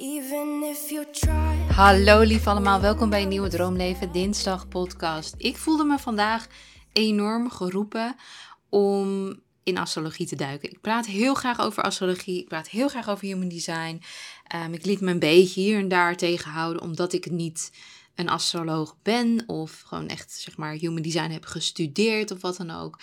Even if you try. Hallo lief allemaal, welkom bij een nieuwe Droomleven Dinsdag podcast. Ik voelde me vandaag enorm geroepen om in astrologie te duiken. Ik praat heel graag over astrologie, ik praat heel graag over human design. Ehm, ik liet me een beetje hier en daar tegenhouden omdat ik niet een astroloog ben of gewoon echt zeg maar human design heb gestudeerd of wat dan ook.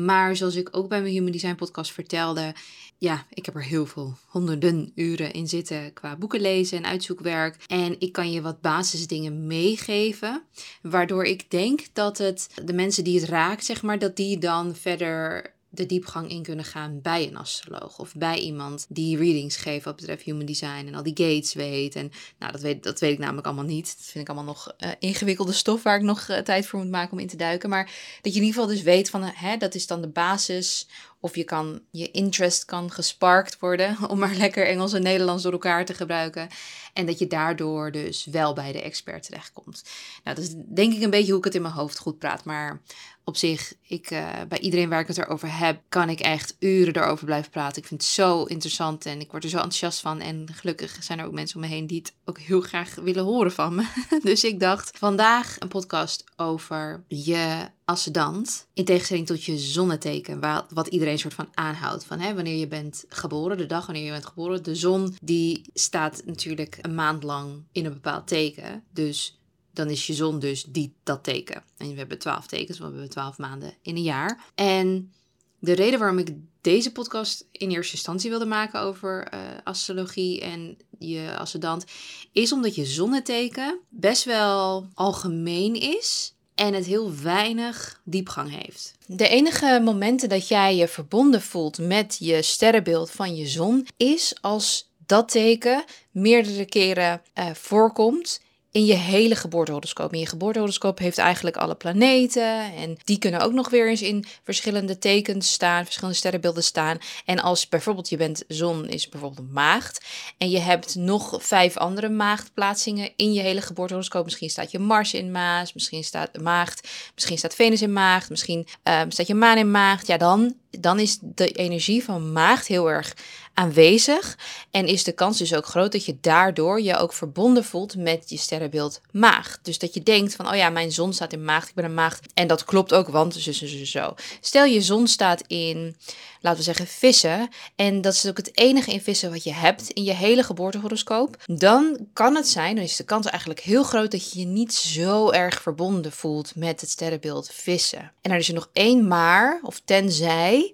Maar zoals ik ook bij mijn Human Design podcast vertelde, ja, ik heb er heel veel, honderden uren in zitten qua boeken lezen en uitzoekwerk. En ik kan je wat basisdingen meegeven, waardoor ik denk dat het de mensen die het raakt, zeg maar, dat die dan verder de diepgang in kunnen gaan bij een astroloog of bij iemand die readings geeft wat betreft human design en al die gates weet. En nou, dat weet, dat weet ik namelijk allemaal niet. Dat vind ik allemaal nog uh, ingewikkelde stof waar ik nog uh, tijd voor moet maken om in te duiken. Maar dat je in ieder geval dus weet van, hè, dat is dan de basis of je, kan, je interest kan gesparkt worden, om maar lekker Engels en Nederlands door elkaar te gebruiken. En dat je daardoor dus wel bij de expert terechtkomt. Nou, dat is denk ik een beetje hoe ik het in mijn hoofd goed praat. Maar op zich, ik, uh, bij iedereen waar ik het erover heb, kan ik echt uren erover blijven praten. Ik vind het zo interessant en ik word er zo enthousiast van. En gelukkig zijn er ook mensen om me heen die het ook heel graag willen horen van me. dus ik dacht, vandaag een podcast over je ascendant. In tegenstelling tot je zonneteken, wat, wat iedereen soort van aanhoudt. Van hè, wanneer je bent geboren, de dag wanneer je bent geboren. De zon die staat natuurlijk een maand lang in een bepaald teken. Dus dan is je zon dus die, dat teken. En we hebben twaalf tekens, want we hebben twaalf maanden in een jaar. En de reden waarom ik deze podcast in eerste instantie wilde maken over uh, astrologie en je ascendant, is omdat je zonneteken best wel algemeen is en het heel weinig diepgang heeft. De enige momenten dat jij je verbonden voelt met je sterrenbeeld van je zon is als dat teken meerdere keren uh, voorkomt in je hele geboortehoroscoop. In je geboortehoroscoop heeft eigenlijk alle planeten. En die kunnen ook nog weer eens in verschillende tekens staan, verschillende sterrenbeelden staan. En als bijvoorbeeld je bent zon is bijvoorbeeld maagd. En je hebt nog vijf andere maagdplaatsingen in je hele geboortehoroscoop. Misschien staat je Mars in maagd, misschien staat maagd, misschien staat Venus in maagd, misschien um, staat je maan in maagd. Ja, dan, dan is de energie van maagd heel erg aanwezig. En is de kans dus ook groot dat je daardoor je ook verbonden voelt met je sterrenbeeld maagd. Dus dat je denkt van, oh ja, mijn zon staat in maagd, ik ben een maagd. En dat klopt ook, want zo, zo, zo, zo. Stel je zon staat in, laten we zeggen, vissen. En dat is ook het enige in vissen wat je hebt in je hele geboortehoroscoop. Dan kan het zijn, dan is de kans eigenlijk heel groot dat je je niet zo erg verbonden voelt met het sterrenbeeld vissen. En er is er nog één maar, of tenzij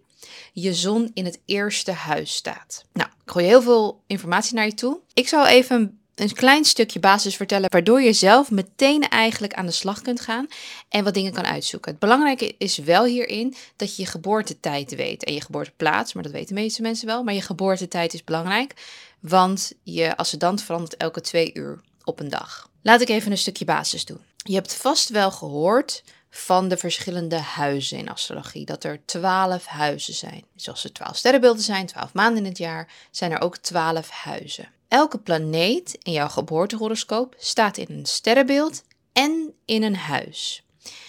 je zon in het eerste huis staat. Nou, ik gooi heel veel informatie naar je toe. Ik zal even een klein stukje basis vertellen, waardoor je zelf meteen eigenlijk aan de slag kunt gaan en wat dingen kan uitzoeken. Het belangrijke is wel hierin dat je je geboortetijd weet en je geboorteplaats, maar dat weten de meeste mensen wel. Maar je geboortetijd is belangrijk, want je ascendant verandert elke twee uur op een dag. Laat ik even een stukje basis doen. Je hebt vast wel gehoord van de verschillende huizen in astrologie. Dat er twaalf huizen zijn. Zoals er twaalf sterrenbeelden zijn, twaalf maanden in het jaar, zijn er ook twaalf huizen. Elke planeet in jouw geboortehoroscoop staat in een sterrenbeeld en in een huis.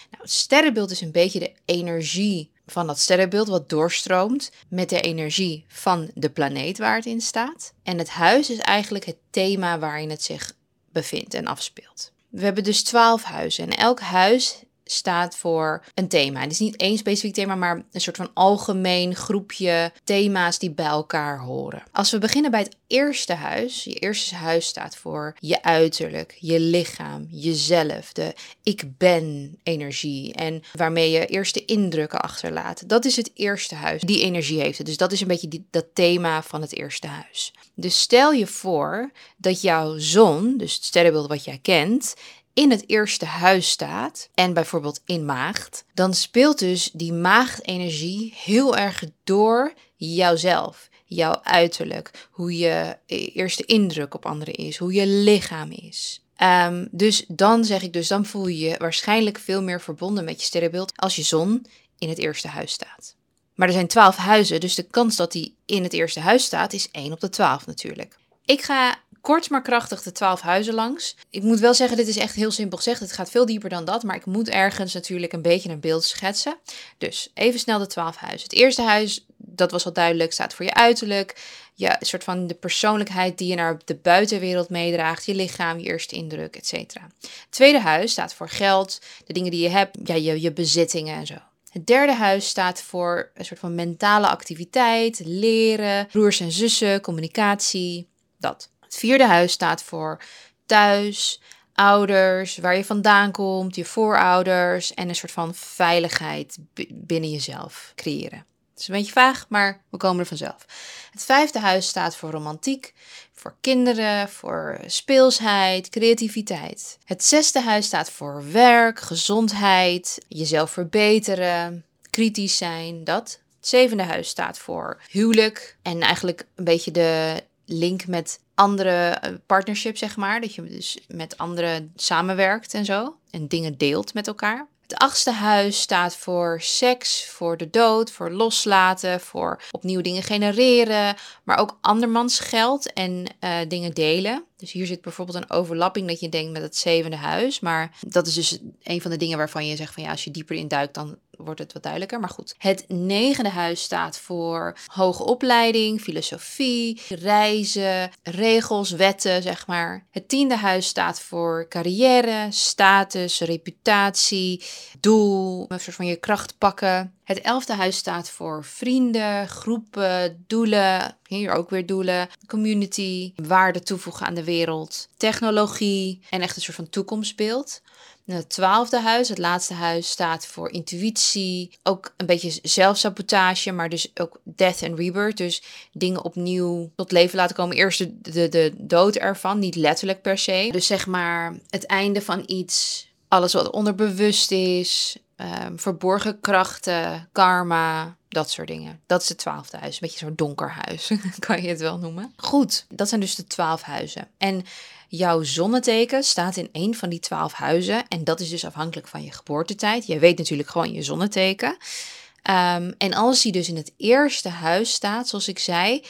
Nou, het sterrenbeeld is een beetje de energie van dat sterrenbeeld wat doorstroomt met de energie van de planeet waar het in staat. En het huis is eigenlijk het thema waarin het zich bevindt en afspeelt. We hebben dus twaalf huizen en elk huis staat voor een thema. Het is niet één specifiek thema, maar een soort van algemeen groepje thema's die bij elkaar horen. Als we beginnen bij het eerste huis, je eerste huis staat voor je uiterlijk, je lichaam, jezelf, de ik ben energie en waarmee je eerste indrukken achterlaat. Dat is het eerste huis. Die energie heeft het. Dus dat is een beetje die, dat thema van het eerste huis. Dus stel je voor dat jouw zon, dus het sterrenbeeld wat jij kent, in het eerste huis staat en bijvoorbeeld in maagd, dan speelt dus die maagdenergie heel erg door jouzelf, jouw uiterlijk, hoe je eerste indruk op anderen is, hoe je lichaam is. Um, dus dan zeg ik dus, dan voel je je waarschijnlijk veel meer verbonden met je sterrenbeeld als je zon in het eerste huis staat. Maar er zijn twaalf huizen, dus de kans dat die in het eerste huis staat is 1 op de 12 natuurlijk. Ik ga kort maar krachtig de twaalf huizen langs. Ik moet wel zeggen, dit is echt heel simpel gezegd. Het gaat veel dieper dan dat, maar ik moet ergens natuurlijk een beetje een beeld schetsen. Dus even snel de twaalf huizen. Het eerste huis, dat was al duidelijk, staat voor je uiterlijk. Je soort van de persoonlijkheid die je naar de buitenwereld meedraagt. Je lichaam, je eerste indruk, et cetera. Tweede huis staat voor geld, de dingen die je hebt, ja, je, je bezittingen en zo. Het derde huis staat voor een soort van mentale activiteit, leren, broers en zussen, communicatie, dat. Het vierde huis staat voor thuis, ouders, waar je vandaan komt, je voorouders en een soort van veiligheid binnen jezelf creëren. Het is een beetje vaag, maar we komen er vanzelf. Het vijfde huis staat voor romantiek, voor kinderen, voor speelsheid, creativiteit. Het zesde huis staat voor werk, gezondheid, jezelf verbeteren, kritisch zijn, dat. Het zevende huis staat voor huwelijk en eigenlijk een beetje de link met andere eh, partnerships, zeg maar. Dat je dus met anderen samenwerkt en zo. En dingen deelt met elkaar. Het achtste huis staat voor seks, voor de dood, voor loslaten, voor opnieuw dingen genereren, maar ook andermans geld en uh, dingen delen. Dus hier zit bijvoorbeeld een overlapping dat je denkt met het zevende huis. Maar dat is dus een van de dingen waarvan je zegt van ja, als je dieper induikt, dan wordt het wat duidelijker. Maar goed, het negende huis staat voor hoge opleiding, filosofie, reizen, regels, wetten, zeg maar. Het tiende huis staat voor carrière, status, reputatie, doel, een soort van je kracht pakken. Het elfde huis staat voor vrienden, groepen, doelen. Hier ook weer doelen. Community, waarde toevoegen aan de wereld. Technologie en echt een soort van toekomstbeeld. Het twaalfde huis, het laatste huis, staat voor intuïtie. Ook een beetje zelfsabotage, maar dus ook death and rebirth. Dus dingen opnieuw tot leven laten komen. Eerst de, de, de dood ervan, niet letterlijk per se. Dus zeg maar het einde van iets. Alles wat onderbewust is. Um, verborgen krachten, karma, dat soort dingen. Dat is het twaalfde huis. Een beetje zo'n donker huis, kan je het wel noemen. Goed, dat zijn dus de twaalf huizen. En jouw zonneteken staat in een van die twaalf huizen. En dat is dus afhankelijk van je geboortetijd. Je weet natuurlijk gewoon je zonneteken. Um, en als die dus in het eerste huis staat, zoals ik zei,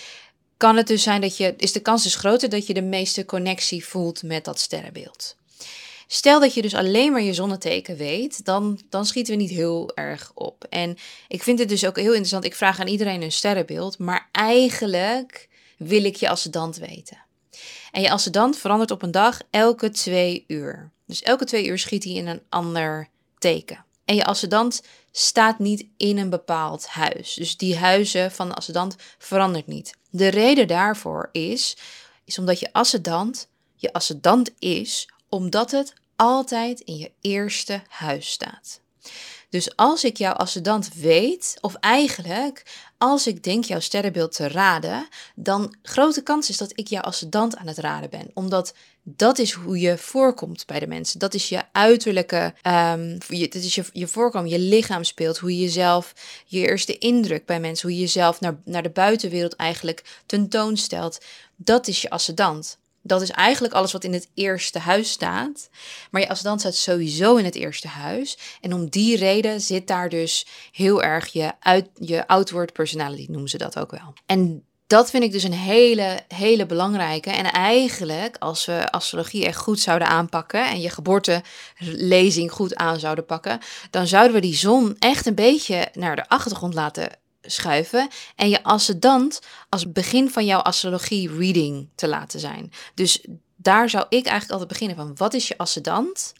kan het dus zijn dat je, is de kans dus groter dat je de meeste connectie voelt met dat sterrenbeeld. Stel dat je dus alleen maar je zonneteken weet, dan, dan schieten we niet heel erg op. En ik vind het dus ook heel interessant. Ik vraag aan iedereen een sterrenbeeld, maar eigenlijk wil ik je ascendant weten. En je ascendant verandert op een dag elke twee uur. Dus elke twee uur schiet hij in een ander teken. En je ascendant staat niet in een bepaald huis. Dus die huizen van de ascendant verandert niet. De reden daarvoor is, is omdat je ascendant je ascendant is omdat het altijd in je eerste huis staat. Dus als ik jouw ascendant weet, of eigenlijk als ik denk jouw sterrenbeeld te raden, dan grote kans is dat ik jouw ascendant aan het raden ben. Omdat dat is hoe je voorkomt bij de mensen. Dat is je uiterlijke, um, je, dat is je, je voorkomen, je lichaam speelt, hoe je jezelf, je eerste indruk bij mensen, hoe je jezelf naar, naar de buitenwereld eigenlijk tentoonstelt. Dat is je ascendant. Dat is eigenlijk alles wat in het eerste huis staat. Maar je ascendant staat sowieso in het eerste huis. En om die reden zit daar dus heel erg je, uit, je outward personality, noemen ze dat ook wel. En dat vind ik dus een hele, hele belangrijke. En eigenlijk, als we astrologie echt goed zouden aanpakken en je geboortelezing goed aan zouden pakken, dan zouden we die zon echt een beetje naar de achtergrond laten schuiven en je ascendant als begin van jouw astrologie reading te laten zijn. Dus daar zou ik eigenlijk altijd beginnen van wat is je ascendant?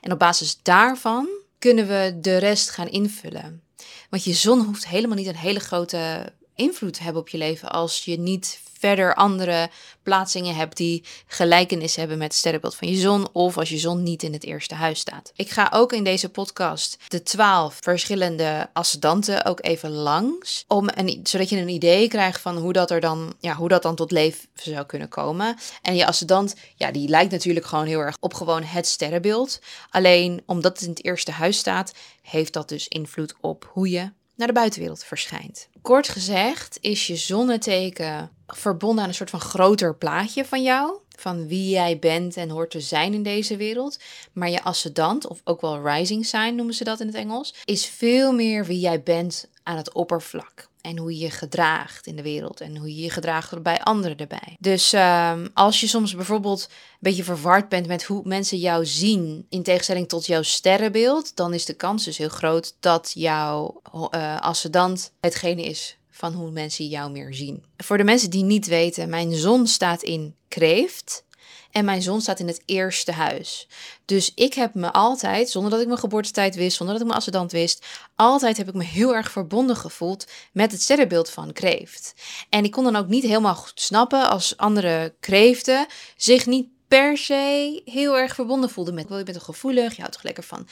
En op basis daarvan kunnen we de rest gaan invullen. Want je zon hoeft helemaal niet een hele grote invloed te hebben op je leven als je niet verder andere plaatsingen hebt die gelijkenis hebben met het sterrenbeeld van je zon of als je zon niet in het eerste huis staat. Ik ga ook in deze podcast de twaalf verschillende ascendanten ook even langs, om een, zodat je een idee krijgt van hoe dat er dan, ja, hoe dat dan tot leven zou kunnen komen. En je ascendant, ja, die lijkt natuurlijk gewoon heel erg op gewoon het sterrenbeeld. Alleen omdat het in het eerste huis staat, heeft dat dus invloed op hoe je naar de buitenwereld verschijnt. Kort gezegd is je zonneteken verbonden aan een soort van groter plaatje van jou. Van wie jij bent en hoort te zijn in deze wereld. Maar je ascendant, of ook wel rising sign noemen ze dat in het Engels, is veel meer wie jij bent aan het oppervlak. En hoe je je gedraagt in de wereld. En hoe je je gedraagt bij anderen erbij. Dus ehm, als je soms bijvoorbeeld een beetje verward bent met hoe mensen jou zien. In tegenstelling tot jouw sterrenbeeld. Dan is de kans dus heel groot dat jouw uh, ascendant hetgene is van hoe mensen jou meer zien. Voor de mensen die niet weten, mijn zon staat in kreeft. En mijn zon staat in het eerste huis. Dus ik heb me altijd, zonder dat ik mijn geboortetijd wist, zonder dat ik mijn ascendant wist, altijd heb ik me heel erg verbonden gevoeld met het sterrenbeeld van kreeft. En ik kon dan ook niet helemaal goed snappen als andere kreeften zich niet per se heel erg verbonden voelde met. Je bent toch gevoelig, je houdt toch lekker van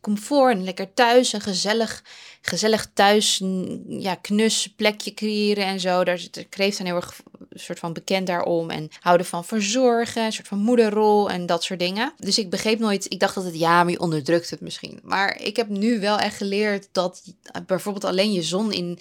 comfort en lekker thuis, een gezellig, gezellig thuis, ja, knus plekje creëren en zo. Daar kreeft dan heel erg een soort van bekend daarom en houden van verzorgen, een soort van moederrol en dat soort dingen. Dus ik begreep nooit, ik dacht dat het ja, maar je onderdrukt het misschien. Maar ik heb nu wel echt geleerd dat bijvoorbeeld alleen je zon in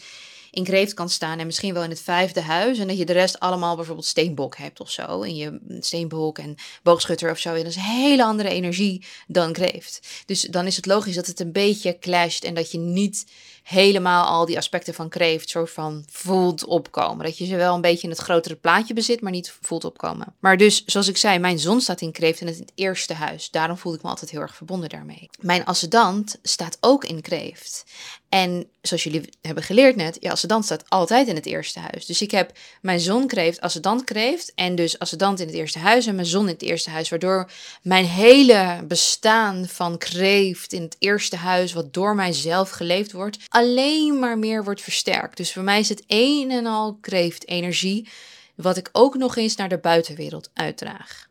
in kreeft kan staan en misschien wel in het vijfde huis. En dat je de rest allemaal bijvoorbeeld steenbok hebt of zo. In je steenbok en boogschutter of zo. En dat is een hele andere energie dan kreeft. Dus dan is het logisch dat het een beetje clasht en dat je niet helemaal al die aspecten van kreeft soort van voelt opkomen. Dat je ze wel een beetje in het grotere plaatje bezit, maar niet voelt opkomen. Maar dus, zoals ik zei, mijn zon staat in kreeft en het in het eerste huis. Daarom voel ik me altijd heel erg verbonden daarmee. Mijn ascendant staat ook in kreeft. En zoals jullie hebben geleerd net, ja, ascendant staat altijd in het eerste huis. Dus ik heb mijn zon kreeft, ascendant kreeft. En dus ascendant in het eerste huis en mijn zon in het eerste huis. Waardoor mijn hele bestaan van kreeft in het eerste huis, wat door mijzelf geleefd wordt, alleen maar meer wordt versterkt. Dus voor mij is het een en al kreeft energie, wat ik ook nog eens naar de buitenwereld uitdraag.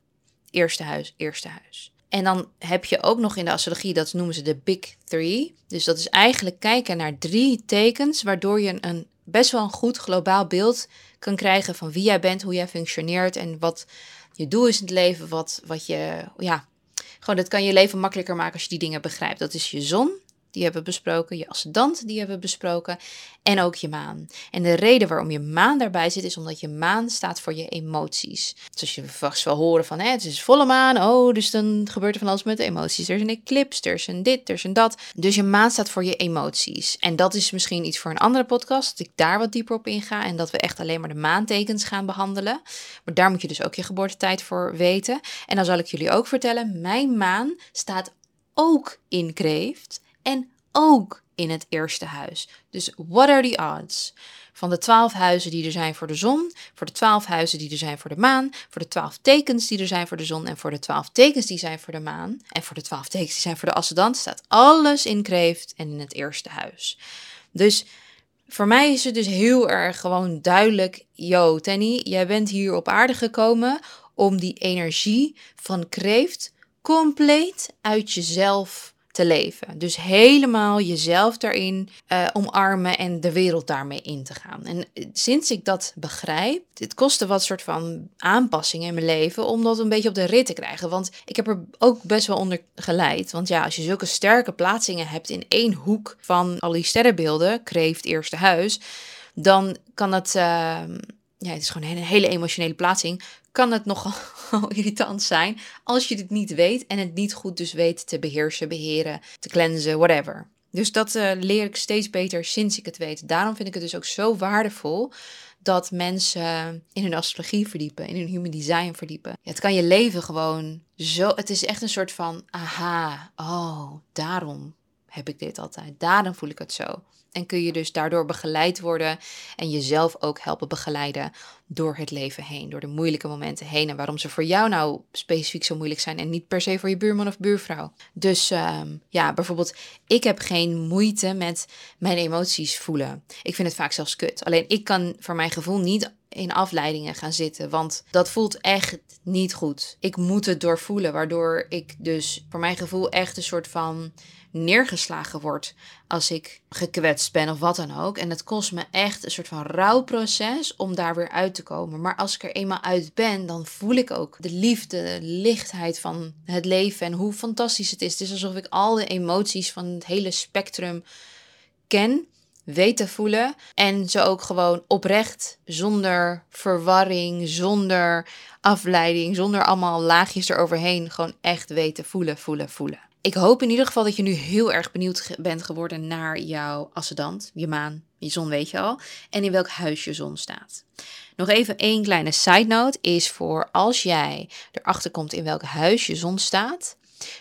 Eerste huis, eerste huis. En dan heb je ook nog in de astrologie, dat noemen ze de Big Three. Dus dat is eigenlijk kijken naar drie tekens, waardoor je een best wel een goed globaal beeld kan krijgen van wie jij bent, hoe jij functioneert en wat je doel is in het leven, wat, wat je, ja, gewoon dat kan je leven makkelijker maken als je die dingen begrijpt. Dat is je zon, die hebben besproken, je ascendant, die hebben besproken, en ook je maan. En de reden waarom je maan daarbij zit, is omdat je maan staat voor je emoties. Zoals je vast wel horen van, hè, het is volle maan, oh, dus dan gebeurt er van alles met de emoties. Er is een eclipse, er is een dit, er is een dat. Dus je maan staat voor je emoties. En dat is misschien iets voor een andere podcast, dat ik daar wat dieper op inga en dat we echt alleen maar de maantekens gaan behandelen. Maar daar moet je dus ook je geboortetijd voor weten. En dan zal ik jullie ook vertellen, mijn maan staat ook in kreeft en ook in het eerste huis. Dus what are the odds? Van de twaalf huizen die er zijn voor de zon, voor de twaalf huizen die er zijn voor de maan, voor de twaalf tekens die er zijn voor de zon en voor de twaalf tekens die zijn voor de maan en voor de twaalf tekens die zijn voor de ascendant, staat alles in kreeft en in het eerste huis. Dus voor mij is het dus heel erg gewoon duidelijk, yo Tenny, jij bent hier op aarde gekomen om die energie van kreeft compleet uit jezelf te leven. Dus helemaal jezelf daarin uh, omarmen en de wereld daarmee in te gaan. En eh, sinds ik dat begrijp, het kostte wat soort van aanpassingen in mijn leven om dat een beetje op de rit te krijgen. Want ik heb er ook best wel onder geleid. Want ja, als je zulke sterke plaatsingen hebt in één hoek van al die sterrenbeelden, kreeft, eerste huis, dan kan het. Uh, ja, het is gewoon een hele emotionele plaatsing kan het nogal irritant zijn als je het niet weet en het niet goed dus weet te beheersen, beheren, te cleansen, whatever. Dus dat uh, leer ik steeds beter sinds ik het weet. Daarom vind ik het dus ook zo waardevol dat mensen in hun astrologie verdiepen, in hun human design verdiepen. Het kan je leven gewoon zo. Het is echt een soort van aha, oh, daarom heb ik dit altijd. Daarom voel ik het zo. En kun je dus daardoor begeleid worden en jezelf ook helpen begeleiden door het leven heen, door de moeilijke momenten heen. En waarom ze voor jou nou specifiek zo moeilijk zijn en niet per se voor je buurman of buurvrouw. Dus ehm, ja, bijvoorbeeld, ik heb geen moeite met mijn emoties voelen. Ik vind het vaak zelfs kut. Alleen ik kan voor mijn gevoel niet in afleidingen gaan zitten. Want dat voelt echt niet goed. Ik moet het doorvoelen, waardoor ik dus voor mijn gevoel echt een soort van neergeslagen word als ik gekwetst ben of wat dan ook. En het kost me echt een soort van rouwproces om daar weer uit te komen. Maar als ik er eenmaal uit ben, dan voel ik ook de liefde, de lichtheid van het leven en hoe fantastisch het is. Het is alsof ik al de emoties van het hele spectrum ken weet te voelen. En ze ook gewoon oprecht, zonder verwarring, zonder afleiding, zonder allemaal laagjes eroverheen, gewoon echt weten voelen, voelen, voelen. Ik hoop in ieder geval dat je nu heel erg benieuwd bent geworden naar jouw ascendant, je maan, je zon weet je al, en in welk huis je zon staat. Nog even één kleine side note is voor als jij erachter komt in welk huis je zon staat,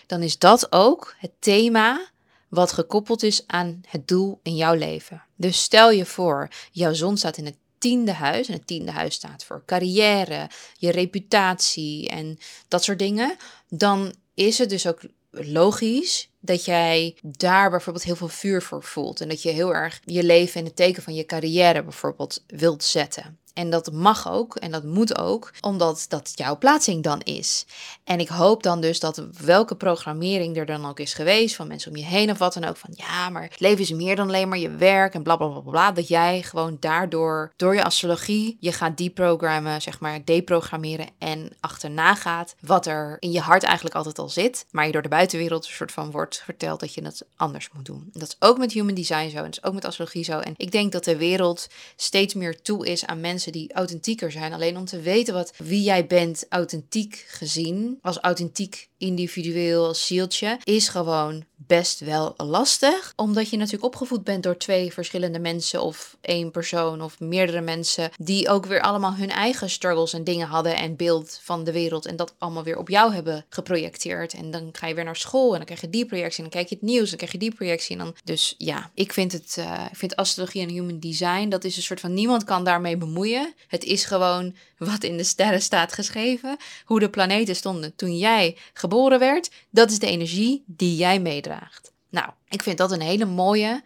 dan is dat ook het thema wat gekoppeld is aan het doel in jouw leven. Dus stel je voor, jouw zon staat in het tiende huis. En het tiende huis staat voor carrière, je reputatie en dat soort dingen. Dan is het dus ook logisch dat jij daar bijvoorbeeld heel veel vuur voor voelt. En dat je heel erg je leven in het teken van je carrière bijvoorbeeld wilt zetten. En dat mag ook en dat moet ook, omdat dat jouw plaatsing dan is. En ik hoop dan dus dat welke programmering er dan ook is geweest, van mensen om je heen of wat dan ook, van ja, maar het leven is meer dan alleen maar je werk en bla bla bla bla. Dat jij gewoon daardoor, door je astrologie, je gaat deprogrammen, zeg maar, deprogrammeren en achterna gaat wat er in je hart eigenlijk altijd al zit, maar je door de buitenwereld een soort van wordt verteld dat je het anders moet doen. Dat is ook met human design zo en dat is ook met astrologie zo. En ik denk dat de wereld steeds meer toe is aan mensen die authentieker zijn. Alleen om te weten wat, wie jij bent, authentiek gezien, als authentiek individueel zieltje, is gewoon best wel lastig. Omdat je natuurlijk opgevoed bent door twee verschillende mensen of één persoon of meerdere mensen. Die ook weer allemaal hun eigen struggles en dingen hadden en beeld van de wereld. En dat allemaal weer op jou hebben geprojecteerd. En dan ga je weer naar school en dan krijg je die projectie. En dan kijk je het nieuws en dan krijg je die projectie. En dan... Dus ja, ik vind het, uh, ik vind astrologie en human design, dat is een soort van niemand kan daarmee bemoeien. Het is gewoon wat in de sterren staat geschreven. Hoe de planeten stonden toen jij geboren werd. Dat is de energie die jij meedraagt. Nou, ik vind dat een hele mooie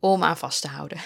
om aan vast te houden.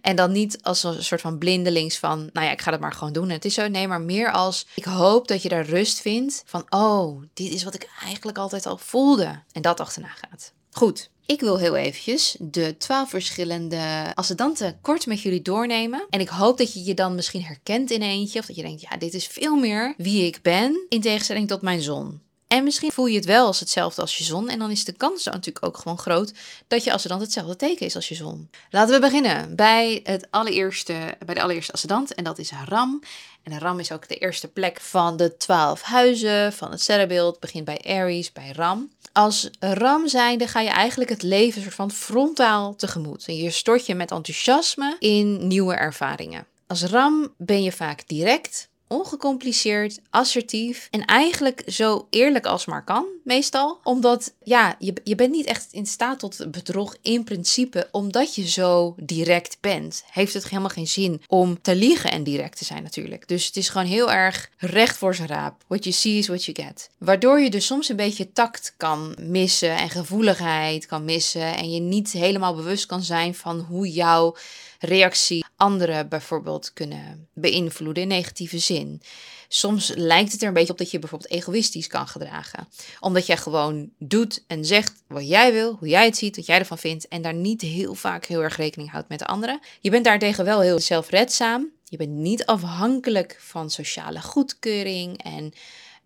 En dan niet als een soort van blindelings van, nou ja, ik ga het maar gewoon doen. Het is zo, nee, maar meer als, ik hoop dat je daar rust vindt van, oh, dit is wat ik eigenlijk altijd al voelde. En dat achterna gaat. Goed, ik wil heel eventjes de twaalf verschillende ascendanten kort met jullie doornemen. En ik hoop dat je je dan misschien herkent in eentje. Of dat je denkt, ja, dit is veel meer wie ik ben. In tegenstelling tot mijn zon. En misschien voel je het wel als hetzelfde als je zon. En dan is de kans natuurlijk ook gewoon groot dat je ascendant hetzelfde teken is als je zon. Laten we beginnen bij, het allereerste, bij de allereerste ascendant. En dat is Ram. En Ram is ook de eerste plek van de twaalf huizen van het sterrenbeeld. Begint bij Aries, bij Ram. Als Ram zijnde ga je eigenlijk het leven soort van frontaal tegemoet. En je stort je met enthousiasme in nieuwe ervaringen. Als Ram ben je vaak direct, ongecompliceerd, assertief en eigenlijk zo eerlijk als maar kan, meestal. Omdat, ja, je, je bent niet echt in staat tot bedrog in principe, omdat je zo direct bent. Heeft het helemaal geen zin om te liegen en direct te zijn natuurlijk. Dus het is gewoon heel erg recht voor zijn raap. What you see is what you get. Waardoor je dus soms een beetje tact kan missen en gevoeligheid kan missen en je niet helemaal bewust kan zijn van hoe jouw reactie anderen bijvoorbeeld kunnen beïnvloeden in negatieve zin. Soms lijkt het er een beetje op dat je bijvoorbeeld egoïstisch kan gedragen. Omdat jij gewoon doet en zegt wat jij wil, hoe jij het ziet, wat jij ervan vindt. En daar niet heel vaak heel erg rekening houdt met de anderen. Je bent daartegen wel heel zelfredzaam. Je bent niet afhankelijk van sociale goedkeuring en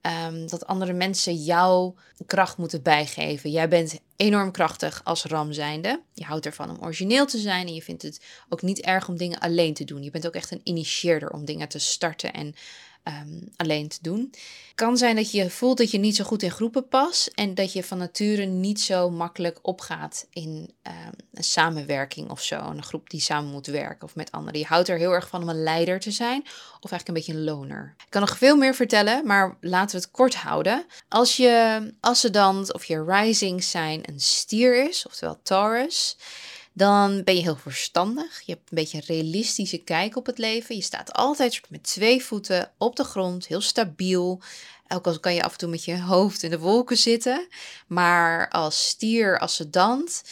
Ehm, dat andere mensen jouw kracht moeten bijgeven. Jij bent enorm krachtig als ram zijnde. Je houdt ervan om origineel te zijn en je vindt het ook niet erg om dingen alleen te doen. Je bent ook echt een initieerder om dingen te starten en Ehm, alleen te doen. Kan zijn dat je voelt dat je niet zo goed in groepen past en dat je van nature niet zo makkelijk opgaat in ehm, een samenwerking of zo. Een groep die samen moet werken of met anderen. Je houdt er heel erg van om een leider te zijn of eigenlijk een beetje een loner. Ik kan nog veel meer vertellen, maar laten we het kort houden. Als je ascendant of je rising zijn een stier is, oftewel Taurus dan ben je heel verstandig. Je hebt een beetje een realistische kijk op het leven. Je staat altijd met twee voeten op de grond, heel stabiel. Ook al kan je af en toe met je hoofd in de wolken zitten. Maar als stier, als sedant,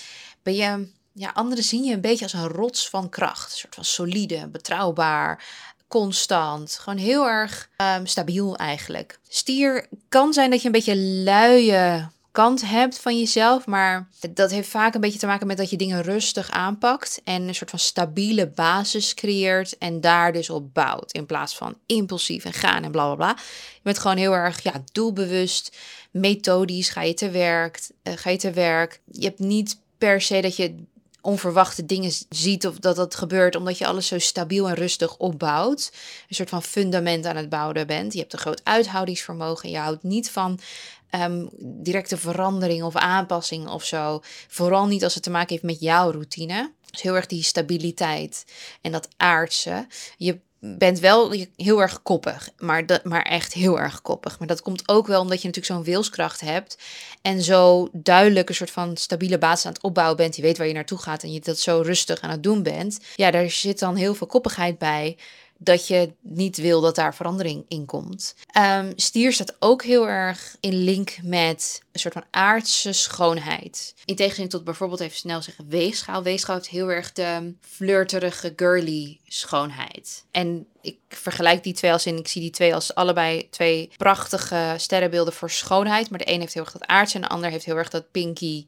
ben je, ja, anderen zien je een beetje als een rots van kracht. Een soort van solide, betrouwbaar, constant. Gewoon heel erg um, stabiel eigenlijk. Stier kan zijn dat je een beetje luie kant hebt van jezelf. Maar dat heeft vaak een beetje te maken met dat je dingen rustig aanpakt. En een soort van stabiele basis creëert. En daar dus op bouwt. In plaats van impulsief en gaan en bla bla bla. Je bent gewoon heel erg ja, doelbewust. Methodisch ga je te werk. Uh, ga je te werk. Je hebt niet per se dat je onverwachte dingen ziet of dat dat gebeurt omdat je alles zo stabiel en rustig opbouwt. Een soort van fundament aan het bouwen bent. Je hebt een groot uithoudingsvermogen. Je houdt niet van um, directe verandering of aanpassing of zo. Vooral niet als het te maken heeft met jouw routine. Dus heel erg die stabiliteit en dat aardse. Je bent wel heel erg koppig, maar, dat, maar echt heel erg koppig. Maar dat komt ook wel omdat je natuurlijk zo'n wilskracht hebt en zo duidelijk een soort van stabiele basis aan het opbouwen bent. Je weet waar je naartoe gaat en je dat zo rustig aan het doen bent. Ja, daar zit dan heel veel koppigheid bij dat je niet wil dat daar verandering in komt. Um, stier staat ook heel erg in link met een soort van aardse schoonheid. In tegenstelling tot bijvoorbeeld even snel zeggen weegschaal. Weegschaal heeft heel erg de flirterige, girly schoonheid. En ik vergelijk die twee als in, ik zie die twee als allebei twee prachtige sterrenbeelden voor schoonheid. Maar de een heeft heel erg dat aardse en de ander heeft heel erg dat pinky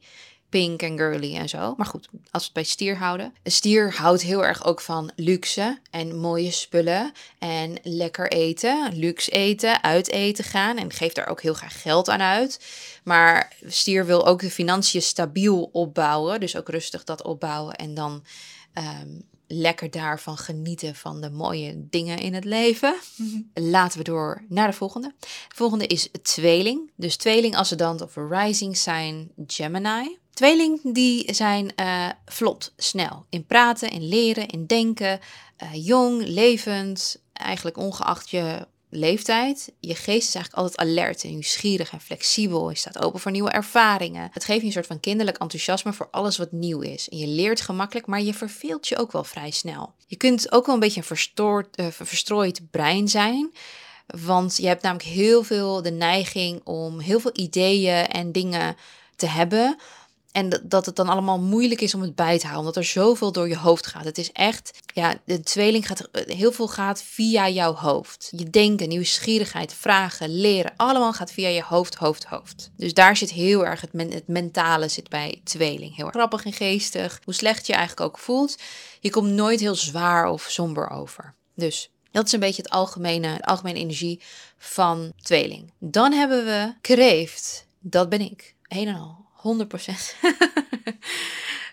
pink en girly en zo. Maar goed, als we het bij stier houden. Een stier houdt heel erg ook van luxe en mooie spullen en lekker eten, luxe eten, uit eten gaan en geeft daar ook heel graag geld aan uit. Maar stier wil ook de financiën stabiel opbouwen, dus ook rustig dat opbouwen en dan ehm, lekker daarvan genieten van de mooie dingen in het leven. Laten we door naar de volgende. De volgende is tweeling. Dus tweeling, ascendant of rising sign Gemini. Tweeling die zijn uh, vlot, snel in praten, in leren, in denken, uh, jong, levend, eigenlijk ongeacht je leeftijd. Je geest is eigenlijk altijd alert en nieuwsgierig en flexibel. Je staat open voor nieuwe ervaringen. Het geeft je een soort van kinderlijk enthousiasme voor alles wat nieuw is. En je leert gemakkelijk, maar je verveelt je ook wel vrij snel. Je kunt ook wel een beetje een verstoord, uh, verstrooid brein zijn. Want je hebt namelijk heel veel de neiging om heel veel ideeën en dingen te hebben en dat het dan allemaal moeilijk is om het bij te houden. Omdat er zoveel door je hoofd gaat. Het is echt, ja, de tweeling gaat, heel veel gaat via jouw hoofd. Je denken, nieuwsgierigheid, vragen, leren. Allemaal gaat via je hoofd, hoofd, hoofd. Dus daar zit heel erg het, het mentale zit bij tweeling. Heel grappig en geestig. Hoe slecht je eigenlijk ook voelt. Je komt nooit heel zwaar of somber over. Dus dat is een beetje het algemene, de algemene energie van tweeling. Dan hebben we kreeft. Dat ben ik. Een en al. 100%.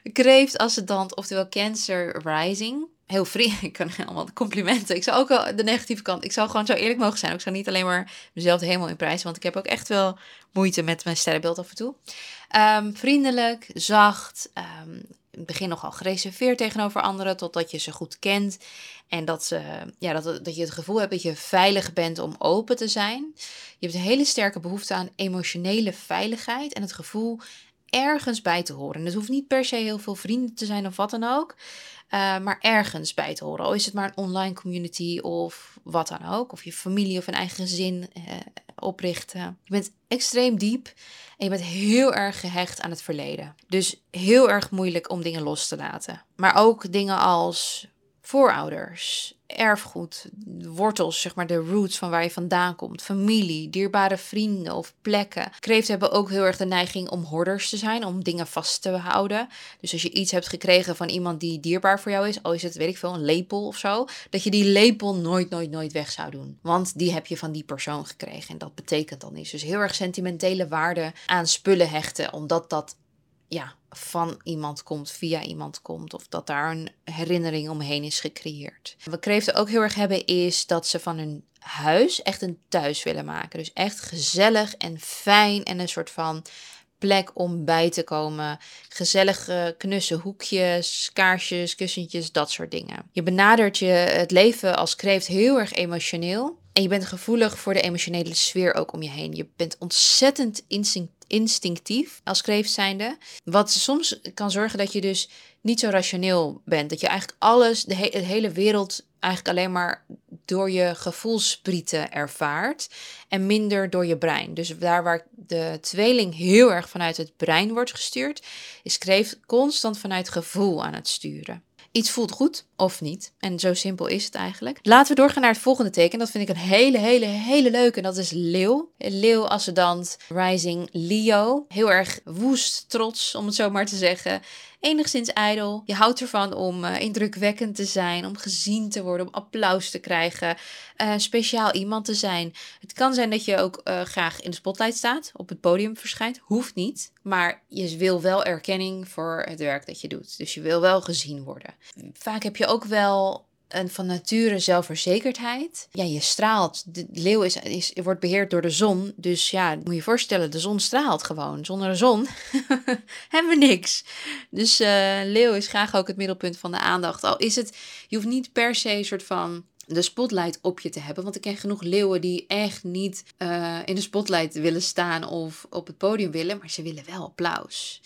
Kreeft, ascendant, oftewel Cancer Rising. Heel vriendelijk, ik kan allemaal complimenten. Ik zou ook wel de negatieve kant, ik zou gewoon zo eerlijk mogen zijn. Ik zou niet alleen maar mezelf helemaal in prijs, want ik heb ook echt wel moeite met mijn sterrenbeeld af en toe. Um, vriendelijk, zacht, um, in het begin nogal gereserveerd tegenover anderen, totdat je ze goed kent. En dat, ze, ja, dat, dat je het gevoel hebt dat je veilig bent om open te zijn. Je hebt een hele sterke behoefte aan emotionele veiligheid en het gevoel ergens bij te horen. En het hoeft niet per se heel veel vrienden te zijn of wat dan ook. Uh, maar ergens bij te horen. Al is het maar een online community of wat dan ook. Of je familie of een eigen gezin uh, oprichten. Je bent extreem diep en je bent heel erg gehecht aan het verleden. Dus heel erg moeilijk om dingen los te laten. Maar ook dingen als voorouders, erfgoed, wortels, zeg maar de roots van waar je vandaan komt, familie, dierbare vrienden of plekken. Kreeften hebben ook heel erg de neiging om hoorders te zijn, om dingen vast te houden. Dus als je iets hebt gekregen van iemand die dierbaar voor jou is, al is het, weet ik veel, een lepel of zo, dat je die lepel nooit, nooit, nooit weg zou doen. Want die heb je van die persoon gekregen en dat betekent dan iets. Dus heel erg sentimentele waarde aan spullen hechten, omdat dat ja, van iemand komt, via iemand komt, of dat daar een herinnering omheen is gecreëerd. Wat kreeften ook heel erg hebben, is dat ze van hun huis echt een thuis willen maken. Dus echt gezellig en fijn en een soort van plek om bij te komen. Gezellige knusse hoekjes, kaarsjes, kussentjes, dat soort dingen. Je benadert je het leven als kreeft heel erg emotioneel. En je bent gevoelig voor de emotionele sfeer ook om je heen. Je bent ontzettend instinct instinctief als kreeft zijnde. Wat soms kan zorgen dat je dus niet zo rationeel bent. Dat je eigenlijk alles, de, hele wereld eigenlijk alleen maar door je gevoelsprieten ervaart en minder door je brein. Dus daar waar de tweeling heel erg vanuit het brein wordt gestuurd, is kreeft constant vanuit gevoel aan het sturen. Iets voelt goed of niet. En zo simpel is het eigenlijk. Laten we doorgaan naar het volgende teken. Dat vind ik een hele, hele, hele leuke. En dat is leeuw. Leeuw, ascendant, rising Leo. Heel erg woest, trots, om het zo maar te zeggen enigszins ijdel. Je houdt ervan om uh, indrukwekkend te zijn, om gezien te worden, om applaus te krijgen, uh, speciaal iemand te zijn. Het kan zijn dat je ook uh, graag in de spotlight staat, op het podium verschijnt. Hoeft niet, maar je wil wel erkenning voor het werk dat je doet. Dus je wil wel gezien worden. Vaak heb je ook wel een van nature zelfverzekerdheid. Ja, je straalt. De leeuw is, is, wordt beheerd door de zon. Dus ja, moet je voorstellen, de zon straalt gewoon. Zonder de zon hebben we niks. Dus uh, leeuw is graag ook het middelpunt van de aandacht. Al is het, je hoeft niet per se een soort van de spotlight op je te hebben. Want ik ken genoeg leeuwen die echt niet uh, in de spotlight willen staan of op het podium willen, maar ze willen wel applaus.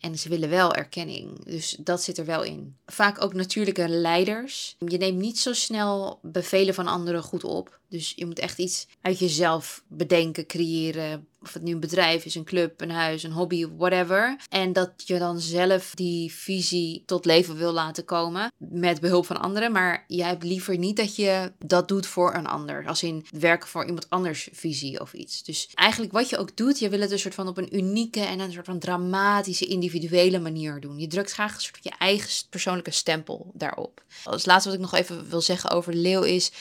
En ze willen wel erkenning. Dus dat zit er wel in. Vaak ook natuurlijke leiders. Je neemt niet zo snel bevelen van anderen goed op. Dus je moet echt iets uit jezelf bedenken, creëren. Of het nu een bedrijf is, een club, een huis, een hobby, whatever. En dat je dan zelf die visie tot leven wil laten komen. Met behulp van anderen. Maar jij hebt liever niet dat je dat doet voor een ander. Als in werken voor iemand anders visie of iets. Dus eigenlijk wat je ook doet, je wil het een soort van op een unieke en een soort van dramatische, individuele manier doen. Je drukt graag een soort van je eigen persoonlijke stempel daarop. Als laatste wat ik nog even wil zeggen over leeuw is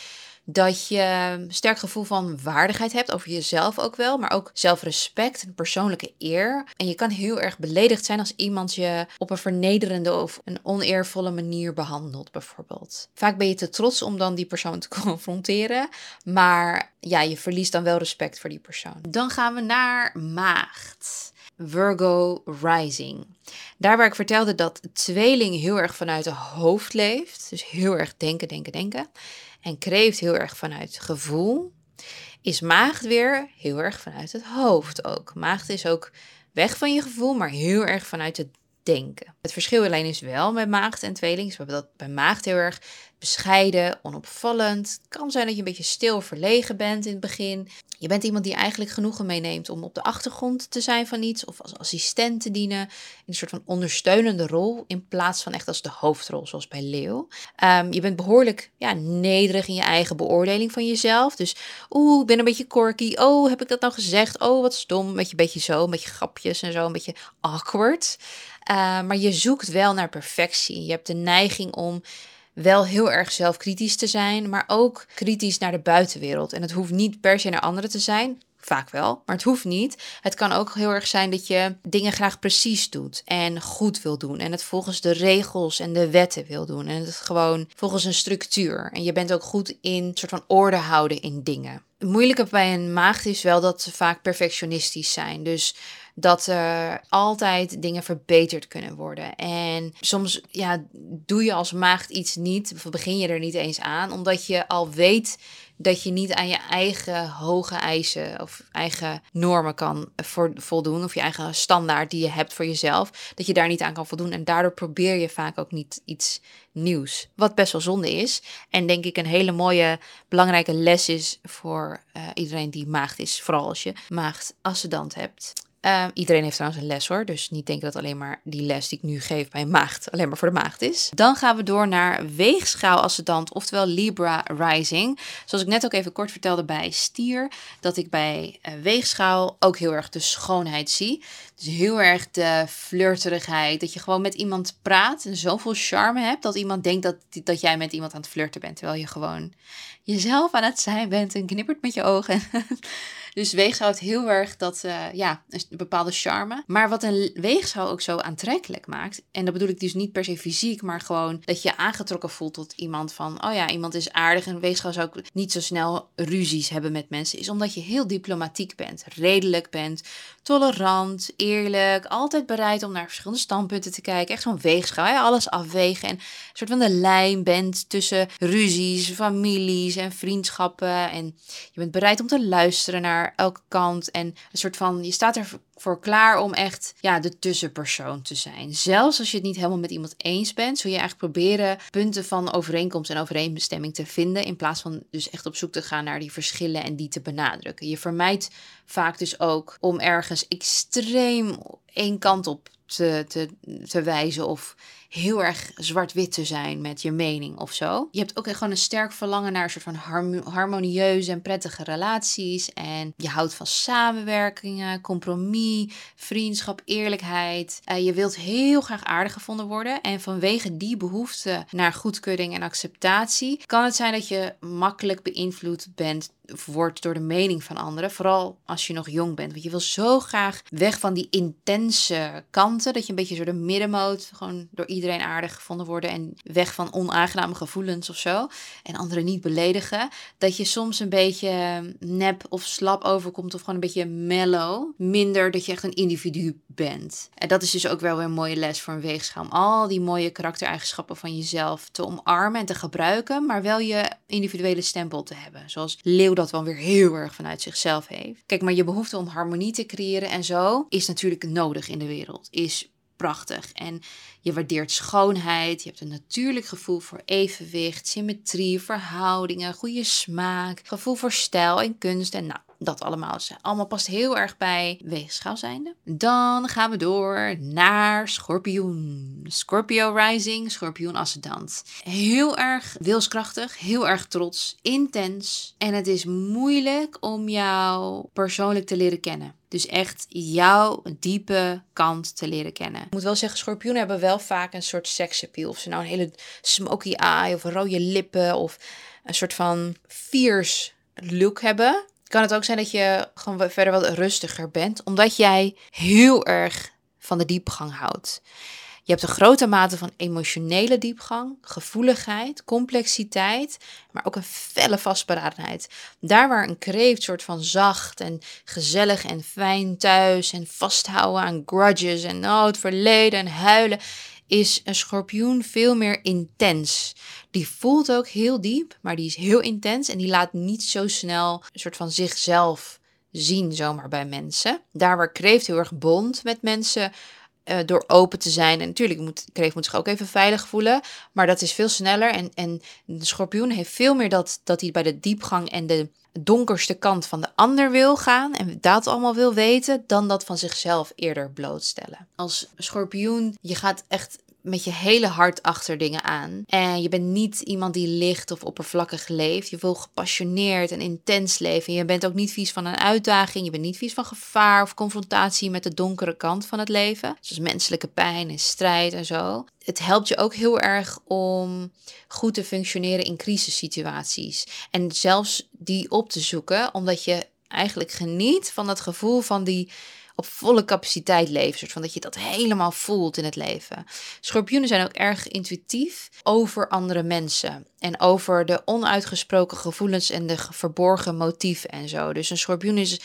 dat je een sterk gevoel van waardigheid hebt over jezelf ook wel, maar ook zelfrespect en persoonlijke eer. En je kan heel erg beledigd zijn als iemand je op een vernederende of een oneervolle manier behandelt, bijvoorbeeld. Vaak ben je te trots om dan die persoon te confronteren, maar ja, je verliest dan wel respect voor die persoon. Dan gaan we naar maagd. Virgo Rising. Daar waar ik vertelde dat tweeling heel erg vanuit het hoofd leeft, dus heel erg denken, denken, denken en kreeft heel erg vanuit gevoel, is maagd weer heel erg vanuit het hoofd ook. Maagd is ook weg van je gevoel, maar heel erg vanuit het denken. Het verschil alleen is wel met maagd en tweeling. we hebben dat bij maagd heel erg bescheiden, onopvallend. Het kan zijn dat je een beetje stil verlegen bent in het begin. Je bent iemand die eigenlijk genoegen meeneemt om op de achtergrond te zijn van iets of als assistent te dienen. In een soort van ondersteunende rol in plaats van echt als de hoofdrol, zoals bij Leeuw. Um, je bent behoorlijk ja, nederig in je eigen beoordeling van jezelf. Dus oeh, ik ben een beetje quirky. Oh, heb ik dat nou gezegd? Oh, wat stom. Een beetje, beetje zo, een beetje grapjes en zo, een beetje awkward. Uh, maar je zoekt wel naar perfectie. Je hebt de neiging om wel heel erg zelfkritisch te zijn, maar ook kritisch naar de buitenwereld. En het hoeft niet per se naar anderen te zijn. Vaak wel, maar het hoeft niet. Het kan ook heel erg zijn dat je dingen graag precies doet en goed wil doen. En het volgens de regels en de wetten wil doen. En het gewoon volgens een structuur. En je bent ook goed in een soort van orde houden in dingen. Het moeilijke bij een maagd is wel dat ze vaak perfectionistisch zijn. Dus dat er altijd dingen verbeterd kunnen worden. En soms ja, doe je als maagd iets niet, of begin je er niet eens aan, omdat je al weet dat je niet aan je eigen hoge eisen of eigen normen kan voldoen, of je eigen standaard die je hebt voor jezelf, dat je daar niet aan kan voldoen. En daardoor probeer je vaak ook niet iets nieuws, wat best wel zonde is. En denk ik een hele mooie, belangrijke les is voor uh, iedereen die maagd is, vooral als je maagd ascendant hebt. Ehm, iedereen heeft trouwens een les hoor, dus niet denken dat alleen maar die les die ik nu geef bij maagd alleen maar voor de maagd is. Dan gaan we door naar weegschaal ascendant, oftewel Libra rising. Zoals ik net ook even kort vertelde bij stier, dat ik bij uh, weegschaal ook heel erg de schoonheid zie. Dus heel erg de flirterigheid, dat je gewoon met iemand praat en zoveel charme hebt dat iemand denkt dat, dat jij met iemand aan het flirten bent, terwijl je gewoon jezelf aan het zijn bent en knippert met je ogen. Dus heeft heel erg dat, uh, ja, een bepaalde charme. Maar wat een weegschaal ook zo aantrekkelijk maakt, en dat bedoel ik dus niet per se fysiek, maar gewoon dat je aangetrokken voelt tot iemand van, oh ja, iemand is aardig. En weegschaal zou ook niet zo snel ruzies hebben met mensen, is omdat je heel diplomatiek bent, redelijk bent, tolerant, eerlijk, altijd bereid om naar verschillende standpunten te kijken. Echt zo'n weegschaal, alles afwegen en een soort van de lijn bent tussen ruzies, families en vriendschappen. En je bent bereid om te luisteren naar elke kant. En een soort van, je staat er voor klaar om echt ja, de tussenpersoon te zijn. Zelfs als je het niet helemaal met iemand eens bent, zul je eigenlijk proberen punten van overeenkomst en overeenstemming te vinden. In plaats van dus echt op zoek te gaan naar die verschillen en die te benadrukken. Je vermijdt vaak dus ook om ergens extreem één kant op te, te, te wijzen of heel erg zwart-wit te zijn met je mening of zo. Je hebt ook gewoon een sterk verlangen naar een soort van harmonieuze en prettige relaties. En je houdt van samenwerkingen, compromis, vriendschap, eerlijkheid. Uh, je wilt heel graag aardig gevonden worden. En vanwege die behoefte naar goedkeuring en acceptatie kan het zijn dat je makkelijk beïnvloed bent wordt door de mening van anderen. Vooral als je nog jong bent. Want je wil zo graag weg van die intense kanten. Dat je een beetje zo de middenmoot gewoon door iedereen iedereen aardig gevonden worden en weg van onaangename gevoelens of zo. En anderen niet beledigen. Dat je soms een beetje nep of slap overkomt of gewoon een beetje mellow. Minder dat je echt een individu bent. En dat is dus ook wel weer een mooie les voor een weegschaal. Al die mooie karaktereigenschappen van jezelf te omarmen en te gebruiken. Maar wel je individuele stempel te hebben. Zoals Leeuw dat wel weer heel erg vanuit zichzelf heeft. Kijk, maar je behoefte om harmonie te creëren en zo is natuurlijk nodig in de wereld. Is prachtig. En je waardeert schoonheid. Je hebt een natuurlijk gevoel voor evenwicht, symmetrie, verhoudingen, goede smaak, gevoel voor stijl en kunst. En nou, dat allemaal allemaal past heel erg bij weegschaal zijnde. Dan gaan we door naar Schorpioen. Scorpio rising, Schorpioen ascendant. Heel erg wilskrachtig, heel erg trots, intens. En het is moeilijk om jou persoonlijk te leren kennen. Dus echt jouw diepe kant te leren kennen. Ik moet wel zeggen, schorpioenen hebben wel vaak een soort seksappeal. Of ze nou een hele smoky eye of rode lippen of een soort van fierce look hebben kan het ook zijn dat je gewoon verder wat rustiger bent, omdat jij heel erg van de diepgang houdt. Je hebt een grote mate van emotionele diepgang, gevoeligheid, complexiteit, maar ook een felle vastberadenheid. Daar waar een kreeft soort van zacht en gezellig en fijn thuis en vasthouden aan grudges en oh, het verleden en huilen, is een schorpioen veel meer intens. Die voelt ook heel diep, maar die is heel intens en die laat niet zo snel een soort van zichzelf zien zomaar bij mensen. Daar waar kreeft heel erg bond met mensen uh, door open te zijn. En natuurlijk moet kreeft moet zich ook even veilig voelen, maar dat is veel sneller en, en de schorpioen heeft veel meer dat, dat hij bij de diepgang en de donkerste kant van de ander wil gaan en dat allemaal wil weten, dan dat van zichzelf eerder blootstellen. Als schorpioen, je gaat echt met je hele hart achter dingen aan. En je bent niet iemand die licht of oppervlakkig leeft. Je wil gepassioneerd en intens leven. je bent ook niet vies van een uitdaging. Je bent niet vies van gevaar of confrontatie met de donkere kant van het leven. Zoals menselijke pijn en strijd en zo. Het helpt je ook heel erg om goed te functioneren in crisissituaties. En zelfs die op te zoeken, omdat je eigenlijk geniet van het gevoel van die op volle capaciteit leven. Soort van dat je dat helemaal voelt in het leven. Schorpioenen zijn ook erg intuïtief over andere mensen. En over de onuitgesproken gevoelens en de verborgen motieven en zo. Dus een schorpioen is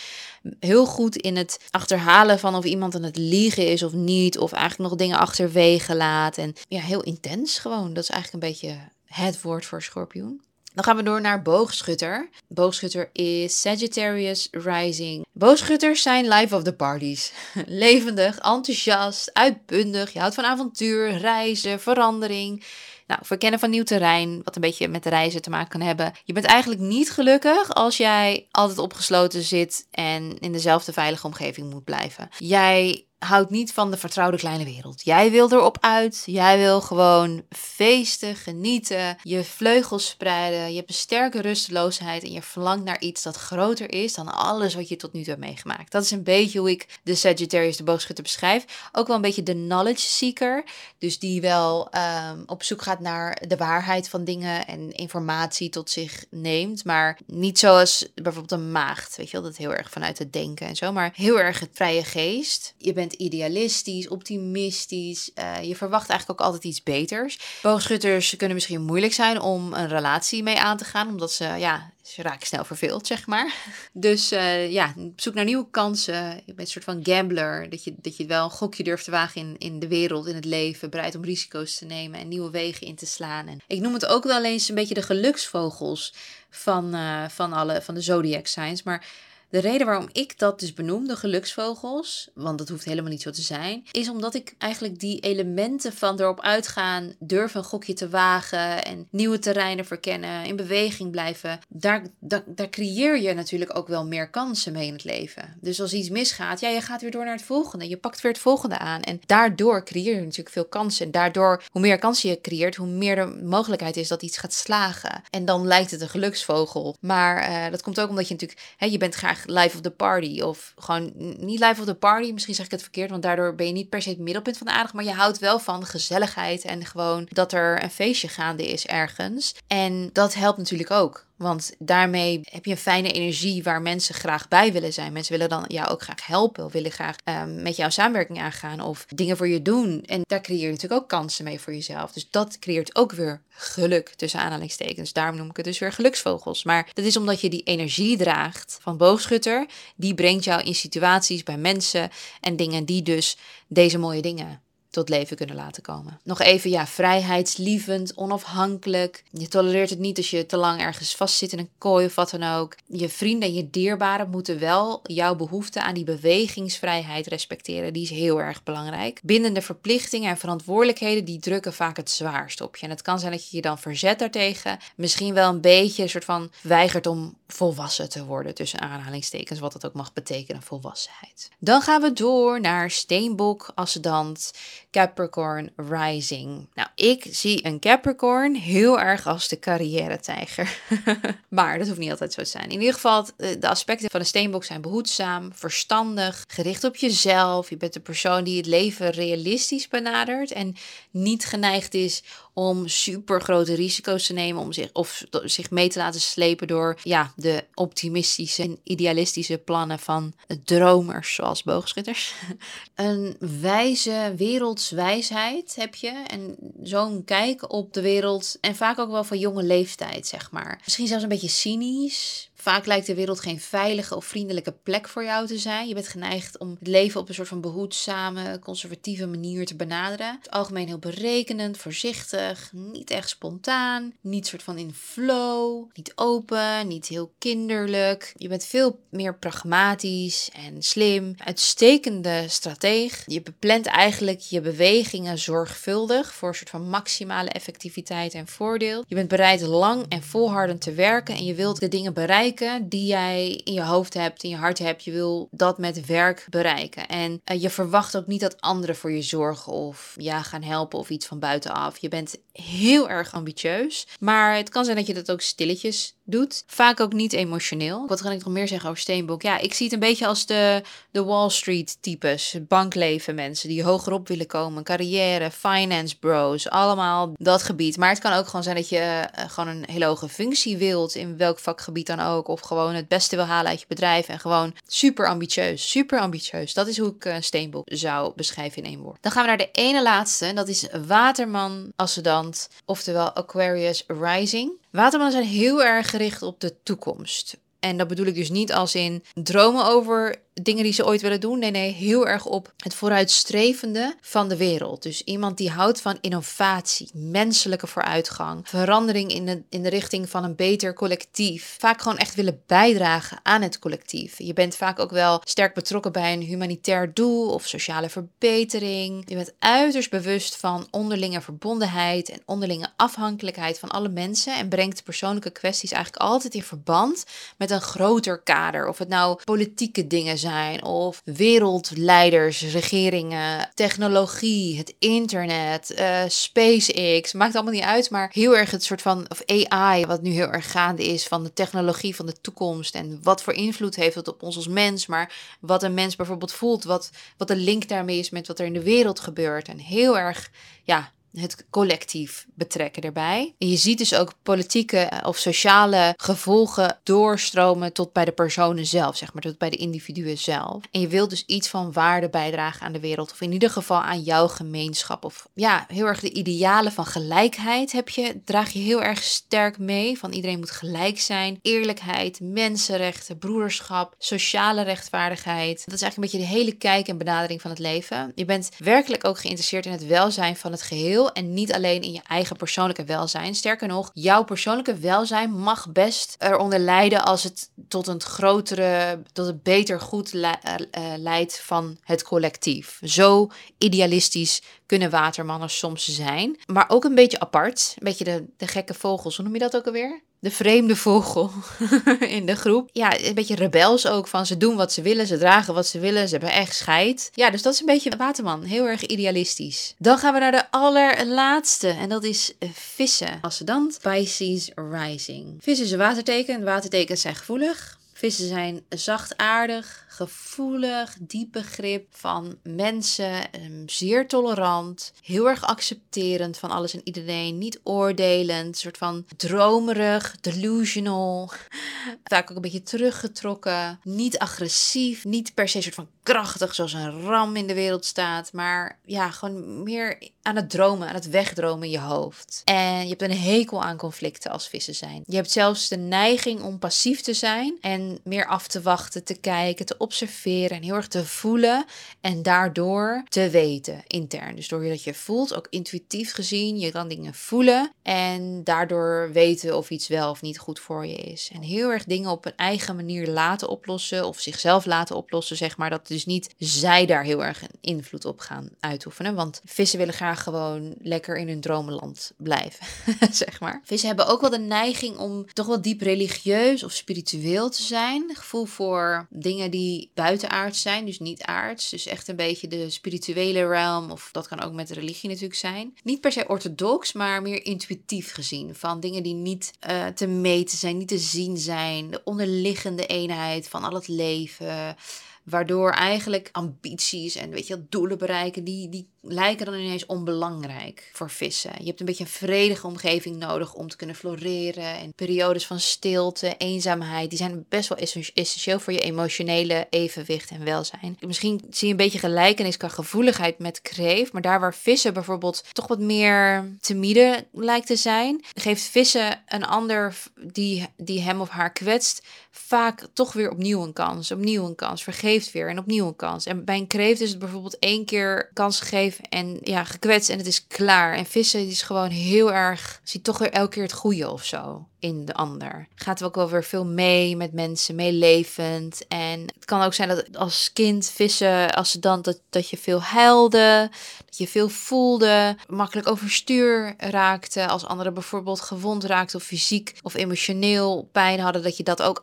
heel goed in het achterhalen van of iemand aan het liegen is of niet. Of eigenlijk nog dingen achterwege laat. En ja, heel intens gewoon. Dat is eigenlijk een beetje het woord voor schorpioen. Dan gaan we door naar boogschutter. Boogschutter is Sagittarius Rising. Boogschutters zijn life of the parties. Levendig, enthousiast, uitbundig. Je houdt van avontuur, reizen, verandering. Nou, verkennen van nieuw terrein, wat een beetje met reizen te maken kan hebben. Je bent eigenlijk niet gelukkig als jij altijd opgesloten zit en in dezelfde veilige omgeving moet blijven. Jij houdt niet van de vertrouwde kleine wereld. Jij wil erop uit. Jij wil gewoon feesten, genieten, je vleugels spreiden. Je hebt een sterke rusteloosheid en je verlangt naar iets dat groter is dan alles wat je tot nu toe hebt meegemaakt. Dat is een beetje hoe ik de Sagittarius, de boogschutter, beschrijf. Ook wel een beetje de knowledge seeker. Dus die wel um, op zoek gaat naar de waarheid van dingen en informatie tot zich neemt. Maar niet zoals bijvoorbeeld een maagd, weet je wel, dat heel erg vanuit het denken en zo. Maar heel erg het vrije geest. Je bent idealistisch, optimistisch. Uh, je verwacht eigenlijk ook altijd iets beters. Boogschutters kunnen misschien moeilijk zijn om een relatie mee aan te gaan, omdat ze, ja, ze raken snel verveeld, zeg maar. Dus uh, ja, zoek naar nieuwe kansen. Je bent een soort van gambler. Dat je, dat je wel een gokje durft te wagen in, in de wereld, in het leven. Bereid om risico's te nemen en nieuwe wegen in te slaan. En ik noem het ook wel eens een beetje de geluksvogels van, uh, van, alle, van de zodiac signs. Maar de reden waarom ik dat dus benoem, de geluksvogels, want dat hoeft helemaal niet zo te zijn, is omdat ik eigenlijk die elementen van erop uitgaan, durven een gokje te wagen en nieuwe terreinen verkennen, in beweging blijven, daar, daar, creëer je natuurlijk ook wel meer kansen mee in het leven. Dus als iets misgaat, ja, je gaat weer door naar het volgende, je pakt weer het volgende aan en daardoor creëer je natuurlijk veel kansen. En daardoor, hoe meer kansen je creëert, hoe meer de mogelijkheid is dat iets gaat slagen. En dan lijkt het een geluksvogel. Maar uh, dat komt ook omdat je natuurlijk, hè, je bent graag life of the party. Of gewoon niet life of the party. Misschien zeg ik het verkeerd, want daardoor ben je niet per se het middelpunt van de aardig. Maar je houdt wel van gezelligheid en gewoon dat er een feestje gaande is ergens. En dat helpt natuurlijk ook Want daarmee heb je een fijne energie waar mensen graag bij willen zijn. Mensen willen dan jou ook graag helpen. Willen graag um, met jou samenwerking aangaan. Of dingen voor je doen. En daar creëer je natuurlijk ook kansen mee voor jezelf. Dus dat creëert ook weer geluk tussen aanhalingstekens. Daarom noem ik het dus weer geluksvogels. Maar dat is omdat je die energie draagt van boogschutter. Die brengt jou in situaties bij mensen en dingen die dus deze mooie dingen tot leven kunnen laten komen. Nog even, ja, vrijheidslievend, onafhankelijk. Je tolereert het niet als je te lang ergens vastzit in een kooi of wat dan ook. Je vrienden en je dierbaren moeten wel jouw behoefte aan die bewegingsvrijheid respecteren. Die is heel erg belangrijk. Bindende verplichtingen en verantwoordelijkheden, die drukken vaak het zwaarst op je. En het kan zijn dat je je dan verzet daartegen. Misschien wel een beetje een soort van weigert om volwassen te worden, tussen aanhalingstekens, wat dat ook mag betekenen, volwassenheid. Dan gaan we door naar Steenbok, Ascendant, Capricorn Rising. Nou, ik zie een Capricorn heel erg als de carrière-tijger. maar dat hoeft niet altijd zo te zijn. In ieder geval, de aspecten van de steenbok zijn behoedzaam, verstandig, gericht op jezelf. Je bent de persoon die het leven realistisch benadert en niet geneigd is om super grote risico's te nemen om zich, of zich mee te laten slepen door ja, de optimistische en idealistische plannen van dromers zoals boogschutters. Een wijze wereldswijsheid heb je en zo'n kijk op de wereld en vaak ook wel van jonge leeftijd, zeg maar. Misschien zelfs een beetje cynisch, Vaak lijkt de wereld geen veilige of vriendelijke plek voor jou te zijn. Je bent geneigd om het leven op een soort van behoedzame, conservatieve manier te benaderen. Het algemeen heel berekenend, voorzichtig, niet echt spontaan, niet soort van in flow, niet open, niet heel kinderlijk. Je bent veel meer pragmatisch en slim, uitstekende strateeg. Je beplant eigenlijk je bewegingen zorgvuldig voor een soort van maximale effectiviteit en voordeel. Je bent bereid lang en volhardend te werken en je wilt de dingen bereiken die jij in je hoofd hebt, in je hart hebt. Je wil dat met werk bereiken. En uh, je verwacht ook niet dat anderen voor je zorgen of ja, gaan helpen of iets van buitenaf. Je bent heel erg ambitieus. Maar het kan zijn dat je dat ook stilletjes doet. Vaak ook niet emotioneel. Wat kan ik nog meer zeggen over Steenbok? Ja, ik zie het een beetje als de, de Wall Street types. Bankleven mensen die hogerop willen komen. Carrière, finance bros. Allemaal dat gebied. Maar het kan ook gewoon zijn dat je uh, gewoon een hele hoge functie wilt. In welk vakgebied dan ook. Of gewoon het beste wil halen uit je bedrijf. En gewoon super ambitieus. Super ambitieus. Dat is hoe ik uh, Steenbok zou beschrijven in één woord. Dan gaan we naar de ene laatste. En dat is Waterman Ascendant. Oftewel Aquarius Rising. Watermannen zijn heel erg gericht op de toekomst. En dat bedoel ik dus niet als in dromen over dingen die ze ooit willen doen. Nee, nee, heel erg op het vooruitstrevende van de wereld. Dus iemand die houdt van innovatie, menselijke vooruitgang, verandering in de, in de richting van een beter collectief. Vaak gewoon echt willen bijdragen aan het collectief. Je bent vaak ook wel sterk betrokken bij een humanitair doel of sociale verbetering. Je bent uiterst bewust van onderlinge verbondenheid en onderlinge afhankelijkheid van alle mensen en brengt persoonlijke kwesties eigenlijk altijd in verband met een groter kader. Of het nou politieke dingen zijn of wereldleiders, regeringen, technologie, het internet, uh, SpaceX, maakt allemaal niet uit, maar heel erg het soort van of AI wat nu heel erg gaande is van de technologie van de toekomst en wat voor invloed heeft het op ons als mens, maar wat een mens bijvoorbeeld voelt, wat, wat de link daarmee is met wat er in de wereld gebeurt en heel erg ja, het collectief betrekken erbij. En je ziet dus ook politieke eh, of sociale gevolgen doorstromen tot bij de personen zelf, zeg maar, tot bij de individuen zelf. En je wilt dus iets van waarde bijdragen aan de wereld, of in ieder geval aan jouw gemeenschap. Of ja, heel erg de idealen van gelijkheid heb je, draag je heel erg sterk mee. Van iedereen moet gelijk zijn. Eerlijkheid, mensenrechten, broederschap, sociale rechtvaardigheid. Dat is eigenlijk een beetje de hele kijk en benadering van het leven. Je bent werkelijk ook geïnteresseerd in het welzijn van het geheel en niet alleen in je eigen persoonlijke welzijn. Sterker nog, jouw persoonlijke welzijn mag best eronder lijden als het tot een grotere, tot een beter goed le uh, leidt van het collectief. Zo idealistisch kunnen watermannen soms zijn, maar ook een beetje apart. Een beetje de, de gekke vogels, hoe noem je dat ook alweer? De vreemde vogel in de groep. Ja, een beetje rebels ook van ze doen wat ze willen, ze dragen wat ze willen, ze hebben echt scheid. Ja, dus dat is een beetje Waterman, heel erg idealistisch. Dan gaan we naar de allerlaatste en dat is vissen. Ascendant Pisces Rising. Vissen is een waterteken, watertekens zijn gevoelig. Vissen zijn zachtaardig, gevoelig, diep begrip van mensen, ehm, zeer tolerant, heel erg accepterend van alles en iedereen, niet oordelend, soort van dromerig, delusional, vaak ook een beetje teruggetrokken, niet agressief, niet per se soort van krachtig zoals een ram in de wereld staat, maar ja, gewoon meer aan het dromen, aan het wegdromen in je hoofd. En je hebt een hekel aan conflicten als vissen zijn. Je hebt zelfs de neiging om passief te zijn en meer af te wachten, te kijken, te observeren en heel erg te voelen en daardoor te weten intern. Dus doordat je voelt, ook intuïtief gezien, je kan dingen voelen en daardoor weten of iets wel of niet goed voor je is. En heel erg dingen op een eigen manier laten oplossen of zichzelf laten oplossen, zeg maar. Dat dus niet zij daar heel erg een invloed op gaan uitoefenen. Want vissen willen graag gewoon lekker in hun dromenland blijven, zeg maar. Vissen hebben ook wel de neiging om toch wel diep religieus of spiritueel te zijn. Gevoel voor dingen die buitenaards zijn, dus niet aards. Dus echt een beetje de spirituele realm, of dat kan ook met religie natuurlijk zijn. Niet per se orthodox, maar meer intuïtief gezien. Van dingen die niet uh, te meten zijn, niet te zien zijn. De onderliggende eenheid van al het leven. Waardoor eigenlijk ambities en weet je, doelen bereiken, die, die lijken dan ineens onbelangrijk voor vissen. Je hebt een beetje een vredige omgeving nodig om te kunnen floreren. En periodes van stilte, eenzaamheid, die zijn best wel essentieel voor je emotionele evenwicht en welzijn. Misschien zie je een beetje gelijkenis qua gevoeligheid met kreeft. Maar daar waar vissen bijvoorbeeld toch wat meer timide lijkt te zijn, geeft vissen een ander die, die hem of haar kwetst, vaak toch weer opnieuw een kans. Opnieuw een kans. Vergeeft weer en opnieuw een kans. En bij een kreeft is het bijvoorbeeld één keer kans gegeven en ja, gekwetst en het is klaar. En vissen is gewoon heel erg, ziet toch weer elke keer het goede of zo in de ander. Gaat ook wel weer veel mee met mensen, meelevend. En het kan ook zijn dat als kind vissen, als ze dan dat, dat je veel huilde, dat je veel voelde, makkelijk overstuur raakte. Als anderen bijvoorbeeld gewond raakten of fysiek of emotioneel pijn hadden, dat je dat ook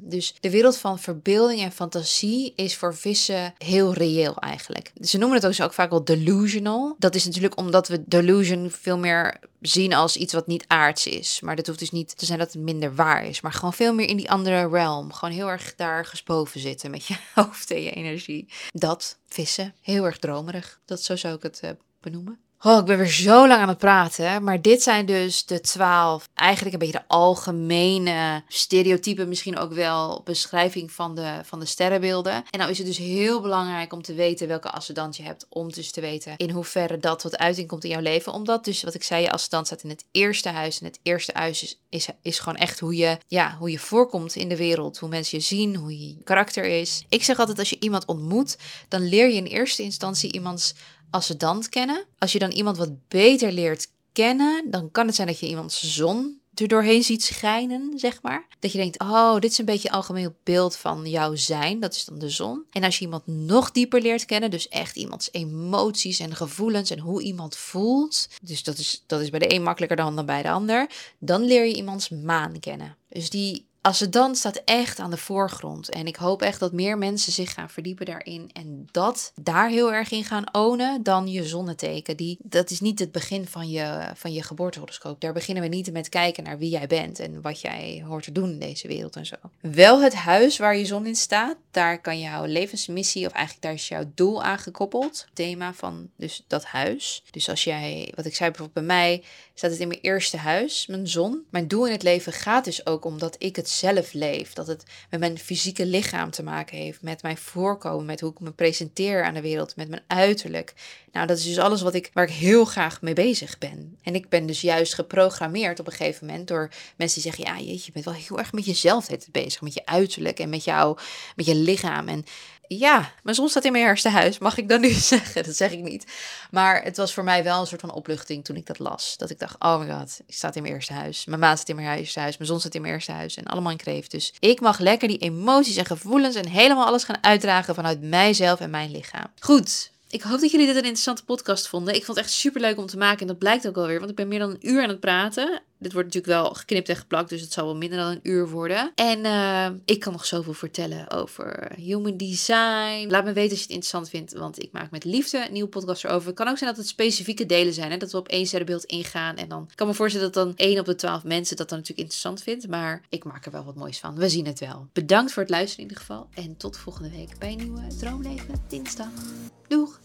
Dus de wereld van verbeelding en fantasie is voor vissen heel reëel eigenlijk. Ze noemen het ook, vaak wel delusional. Dat is natuurlijk omdat we delusion veel meer zien als iets wat niet aards is. Maar dat hoeft dus niet te zijn dat het minder waar is. Maar gewoon veel meer in die andere realm. Gewoon heel erg daar gespoven zitten met je hoofd en je energie. Dat, vissen, heel erg dromerig. Dat zo zou ik het uh, benoemen. Oh, ik ben weer zo lang aan het praten. Maar dit zijn dus de twaalf, eigenlijk een beetje de algemene stereotypen, misschien ook wel beschrijving van de, van de sterrenbeelden. En nou is het dus heel belangrijk om te weten welke ascendant je hebt. Om dus te weten in hoeverre dat tot uiting komt in jouw leven. Omdat dus, wat ik zei, je ascendant staat in het eerste huis. En het eerste huis is, is, is gewoon echt hoe je, ja, hoe je voorkomt in de wereld. Hoe mensen je zien, hoe je karakter is. Ik zeg altijd, als je iemand ontmoet, dan leer je in eerste instantie iemands ascendant kennen. Als je dan iemand wat beter leert kennen, dan kan het zijn dat je iemands zon er doorheen ziet schijnen, zeg maar. Dat je denkt, oh, dit is een beetje een algemeen beeld van jouw zijn. Dat is dan de zon. En als je iemand nog dieper leert kennen, dus echt iemands emoties en gevoelens en hoe iemand voelt. Dus dat is, dat is bij de een makkelijker dan, dan bij de ander. Dan leer je iemands maan kennen. Dus die als het dan staat echt aan de voorgrond. En ik hoop echt dat meer mensen zich gaan verdiepen daarin. En dat daar heel erg in gaan ownen dan je zonneteken. Die, dat is niet het begin van je, van je geboortehoroscoop. Daar beginnen we niet met kijken naar wie jij bent en wat jij hoort te doen in deze wereld en zo. Wel het huis waar je zon in staat. Daar kan jouw levensmissie, of eigenlijk daar is jouw doel aan gekoppeld. Thema van dus dat huis. Dus als jij, wat ik zei bijvoorbeeld bij mij, staat het in mijn eerste huis, mijn zon. Mijn doel in het leven gaat dus ook omdat ik het zelf leef. Dat het met mijn fysieke lichaam te maken heeft, met mijn voorkomen, met hoe ik me presenteer aan de wereld, met mijn uiterlijk. Nou, dat is dus alles wat ik, waar ik heel graag mee bezig ben. En ik ben dus juist geprogrammeerd op een gegeven moment door mensen die zeggen: Ja, jeetje, je bent wel heel erg met jezelf bezig, met je uiterlijk en met, jou, met je lichaam. En ja, mijn zon staat in mijn eerste huis, mag ik dan nu zeggen? Dat zeg ik niet. Maar het was voor mij wel een soort van opluchting toen ik dat las. Dat ik dacht, oh my god, ik sta in mijn eerste huis. Mijn maan staat in mijn eerste huis, mijn zon staat in mijn eerste huis. En allemaal in kreeft. Dus ik mag lekker die emoties en gevoelens en helemaal alles gaan uitdragen vanuit mijzelf en mijn lichaam. Goed, ik hoop dat jullie dit een interessante podcast vonden. Ik vond het echt super leuk om te maken en dat blijkt ook alweer, want ik ben meer dan een uur aan het praten. Dit wordt natuurlijk wel geknipt en geplakt, dus het zal wel minder dan een uur worden. En uh, ik kan nog zoveel vertellen over human design. Laat me weten als je het interessant vindt, want ik maak met liefde een nieuwe podcast erover. Het kan ook zijn dat het specifieke delen zijn, hè? dat we op één sterrenbeeld ingaan. En dan ik kan me voorstellen dat dan één op de twaalf mensen dat dan natuurlijk interessant vindt. Maar ik maak er wel wat moois van. We zien het wel. Bedankt voor het luisteren in ieder geval. En tot volgende week bij een nieuwe Droomleven dinsdag. Doeg!